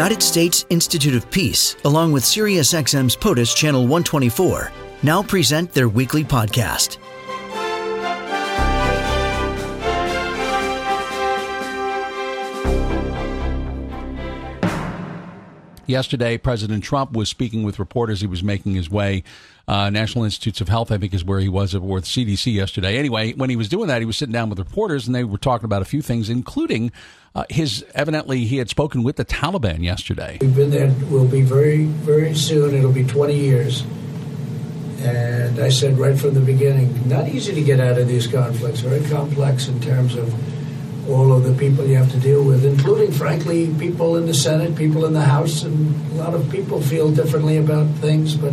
United States Institute of Peace, along with SiriusXM's POTUS Channel 124, now present their weekly podcast. Yesterday, President Trump was speaking with reporters. He was making his way. Uh, National Institutes of Health, I think, is where he was at with CDC yesterday. Anyway, when he was doing that, he was sitting down with reporters, and they were talking about a few things, including uh, his evidently he had spoken with the Taliban yesterday. We've been there. We'll be very, very soon. It'll be 20 years. And I said right from the beginning, not easy to get out of these conflicts. Very complex in terms of all of the people you have to deal with, including, frankly, people in the Senate, people in the House, and a lot of people feel differently about things. But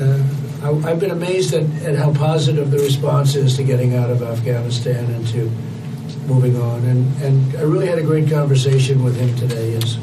uh, I, have been amazed at, at how positive the response is to getting out of Afghanistan and to moving on. And, and I really had a great conversation with him today. Yes.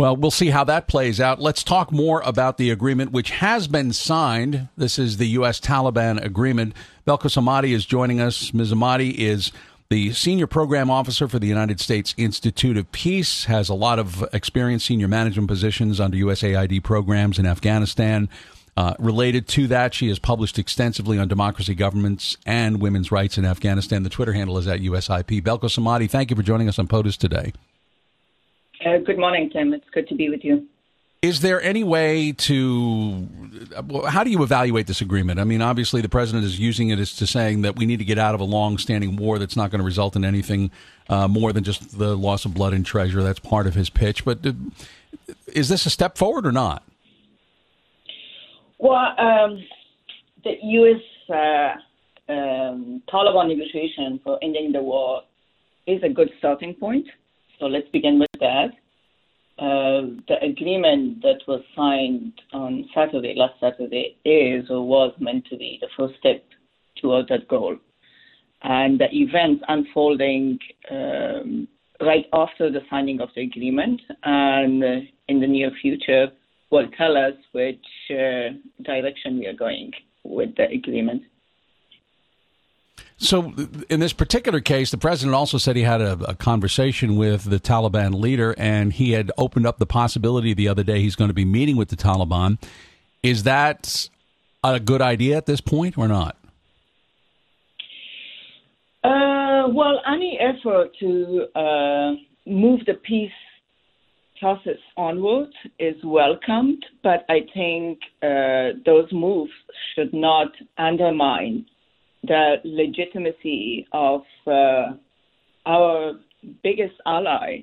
Well, we'll see how that plays out. Let's talk more about the agreement, which has been signed. This is the U.S. Taliban agreement. Belquis Ahmadi is joining us. Ms. Ahmadi is the senior program officer for the United States Institute of Peace, has a lot of experience, senior management positions under USAID programs in Afghanistan. Uh, related to that, she has published extensively on democracy, governments, and women's rights in Afghanistan. The Twitter handle is at USIP. Belquis Ahmadi, thank you for joining us on POTUS today. Uh, good morning, Tim. It's good to be with you. Is there any way to how do you evaluate this agreement? I mean, obviously the president is using it as to saying that we need to get out of a long-standing war that's not going to result in anything uh, more than just the loss of blood and treasure. That's part of his pitch. But uh, is this a step forward or not? Well, um, the U.S. Uh, um, Taliban negotiation for ending the war is a good starting point. So let's begin with that. Uh, the agreement that was signed on Saturday, last Saturday, is or was meant to be the first step toward that goal. And the events unfolding um, right after the signing of the agreement and uh, in the near future will tell us which uh, direction we are going with the agreement. So, in this particular case, the president also said he had a, a, conversation with the Taliban leader, and he had opened up the possibility the other day he's going to be meeting with the Taliban. Is that a good idea at this point, or not? Uh, well, any effort to uh, move the peace process onward is welcomed, but I think uh, those moves should not undermine the legitimacy of uh, our biggest ally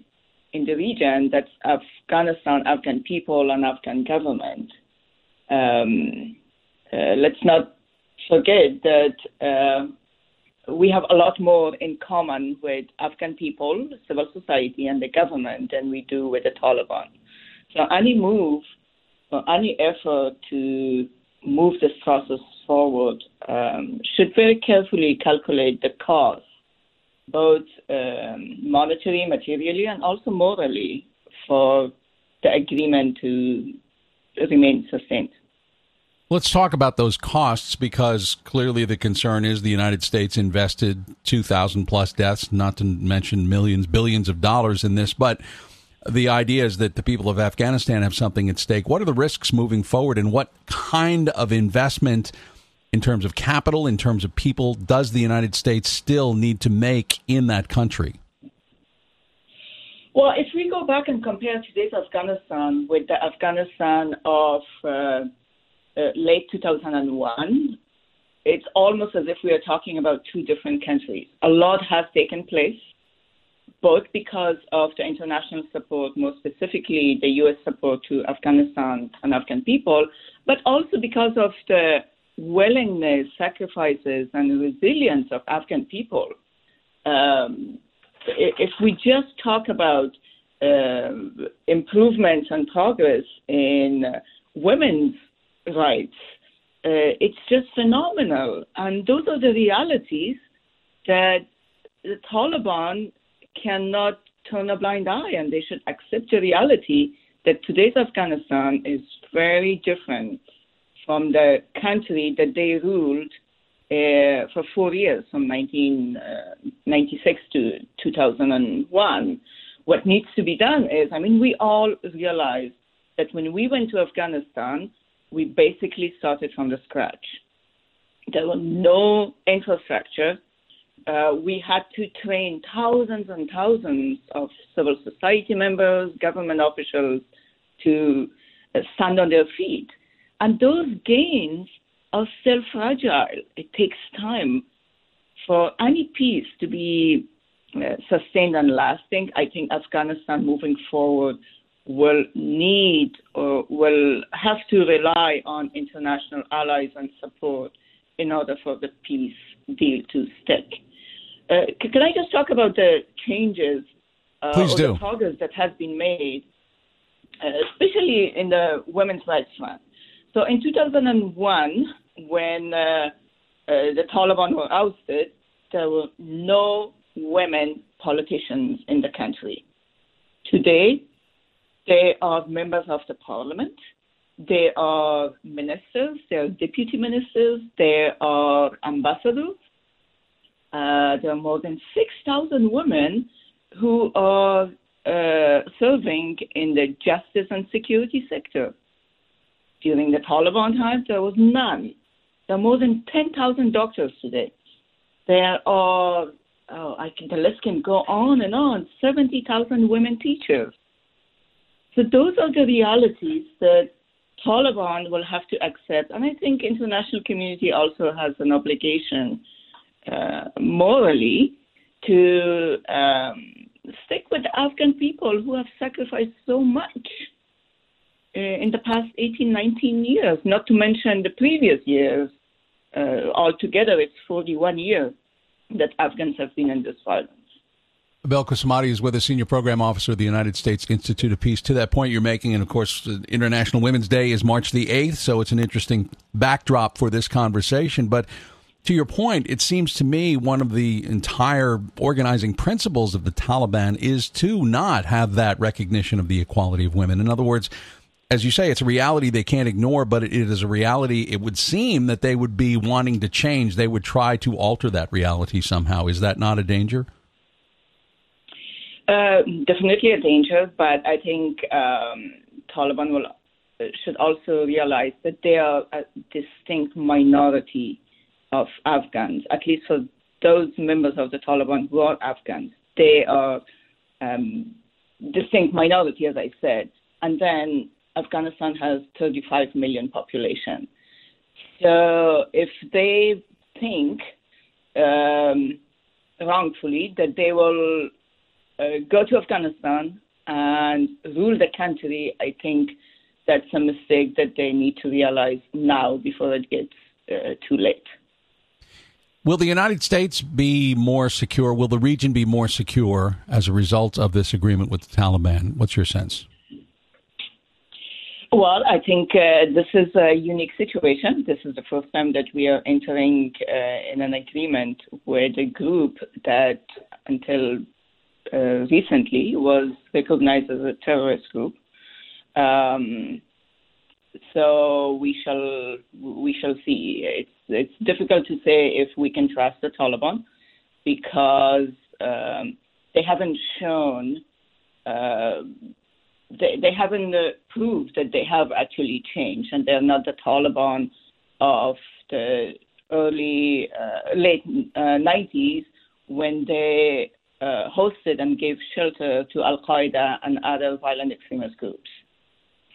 in the region, that's Afghanistan, Afghan people, and Afghan government. Um, uh, let's not forget that uh, we have a lot more in common with Afghan people, civil society, and the government than we do with the Taliban. So any move or any effort to move this process forward um, should very carefully calculate the cost, both um, monetary, materially, and also morally, for the agreement to remain sustained. Let's talk about those costs because clearly the concern is the United States invested 2,000 plus deaths, not to mention millions, billions of dollars in this. But the idea is that the people of Afghanistan have something at stake. What are the risks moving forward, and what kind of investment in terms of capital, in terms of people, does the United States still need to make in that country? Well, if we go back and compare today's Afghanistan with the Afghanistan of uh, uh, late 2001, it's almost as if we are talking about two different countries. A lot has taken place both because of the international support, more specifically the U.S. support to Afghanistan and Afghan people, but also because of the willingness, sacrifices, and resilience of Afghan people. Um, if we just talk about uh, improvements and progress in women's rights, uh, it's just phenomenal. And those are the realities that the Taliban cannot turn a blind eye and they should accept the reality that today's Afghanistan is very different from the country that they ruled uh, for four years, from 1996 uh, to 2001, what needs to be done is, I mean, we all realize that when we went to Afghanistan, we basically started from the scratch. There was no infrastructure. Uh, we had to train thousands and thousands of civil society members, government officials to uh, stand on their feet. And those gains are still fragile. It takes time for any peace to be uh, sustained and lasting. I think Afghanistan moving forward will need or will have to rely on international allies and support in order for the peace deal to stick. Uh, can I just talk about the changes uh, Please or do. the progress that has been made, uh, especially in the women's rights front? So in 2001, when uh, uh, the Taliban were ousted, there were no women politicians in the country. Today, they are members of the parliament. They are ministers. They are deputy ministers. They are ambassadors. Uh, there are more than 6,000 women who are uh, serving in the justice and security sector. During the Taliban times, there was none. There are more than 10,000 doctors today. There are, oh, I can, the list can go on and on, 70,000 women teachers. So those are the realities that Taliban will have to accept, and I think international community also has an obligation uh, morally to um, stick with the Afghan people who have sacrificed so much in the past 18, 19 years, not to mention the previous years. Uh, altogether, it's 41 years that Afghans have been in this violence. Belquis Ahmadi is with us, Senior Program Officer of the United States Institute of Peace. To that point you're making, and of course, International Women's Day is March the 8th, so it's an interesting backdrop for this conversation. But to your point, it seems to me one of the entire organizing principles of the Taliban is to not have that recognition of the equality of women. In other words, as you say, it's a reality they can't ignore, but it is a reality it would seem that they would be wanting to change. They would try to alter that reality somehow. Is that not a danger? Uh, definitely a danger, but I think um, Taliban will should also realize that they are a distinct minority of Afghans, at least for those members of the Taliban who are Afghans. They are um, distinct minority, as I said. And then Afghanistan has 35 million population. So if they think um, wrongfully that they will uh, go to Afghanistan and rule the country, I think that's a mistake that they need to realize now before it gets uh, too late. Will the United States be more secure? Will the region be more secure as a result of this agreement with the Taliban? What's your sense? Well, I think uh, this is a unique situation. This is the first time that we are entering uh, in an agreement with a group that, until uh, recently, was recognized as a terrorist group. Um, so we shall we shall see. It's it's difficult to say if we can trust the Taliban because um, they haven't shown uh, they they haven't uh, proved that they have actually changed and they're not the Taliban of the early uh, late uh, 90s when they uh, hosted and gave shelter to Al Qaeda and other violent extremist groups.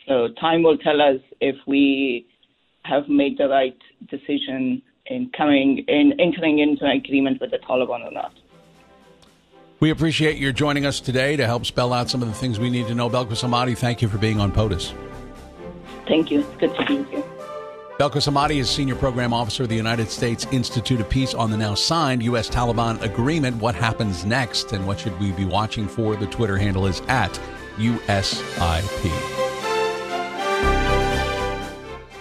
So time will tell us if we have made the right decision in coming in entering into an agreement with the Taliban or not. We appreciate your joining us today to help spell out some of the things we need to know. Belquis Ahmadi, thank you for being on POTUS. Thank you. It's good to be here. Belquis Ahmadi is Senior Program Officer of the United States Institute of Peace on the now signed U.S. Taliban agreement. What happens next and what should we be watching for? The Twitter handle is at USIP.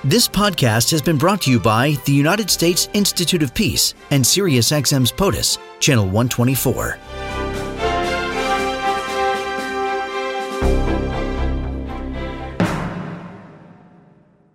This podcast has been brought to you by the United States Institute of Peace and SiriusXM's POTUS, Channel 124.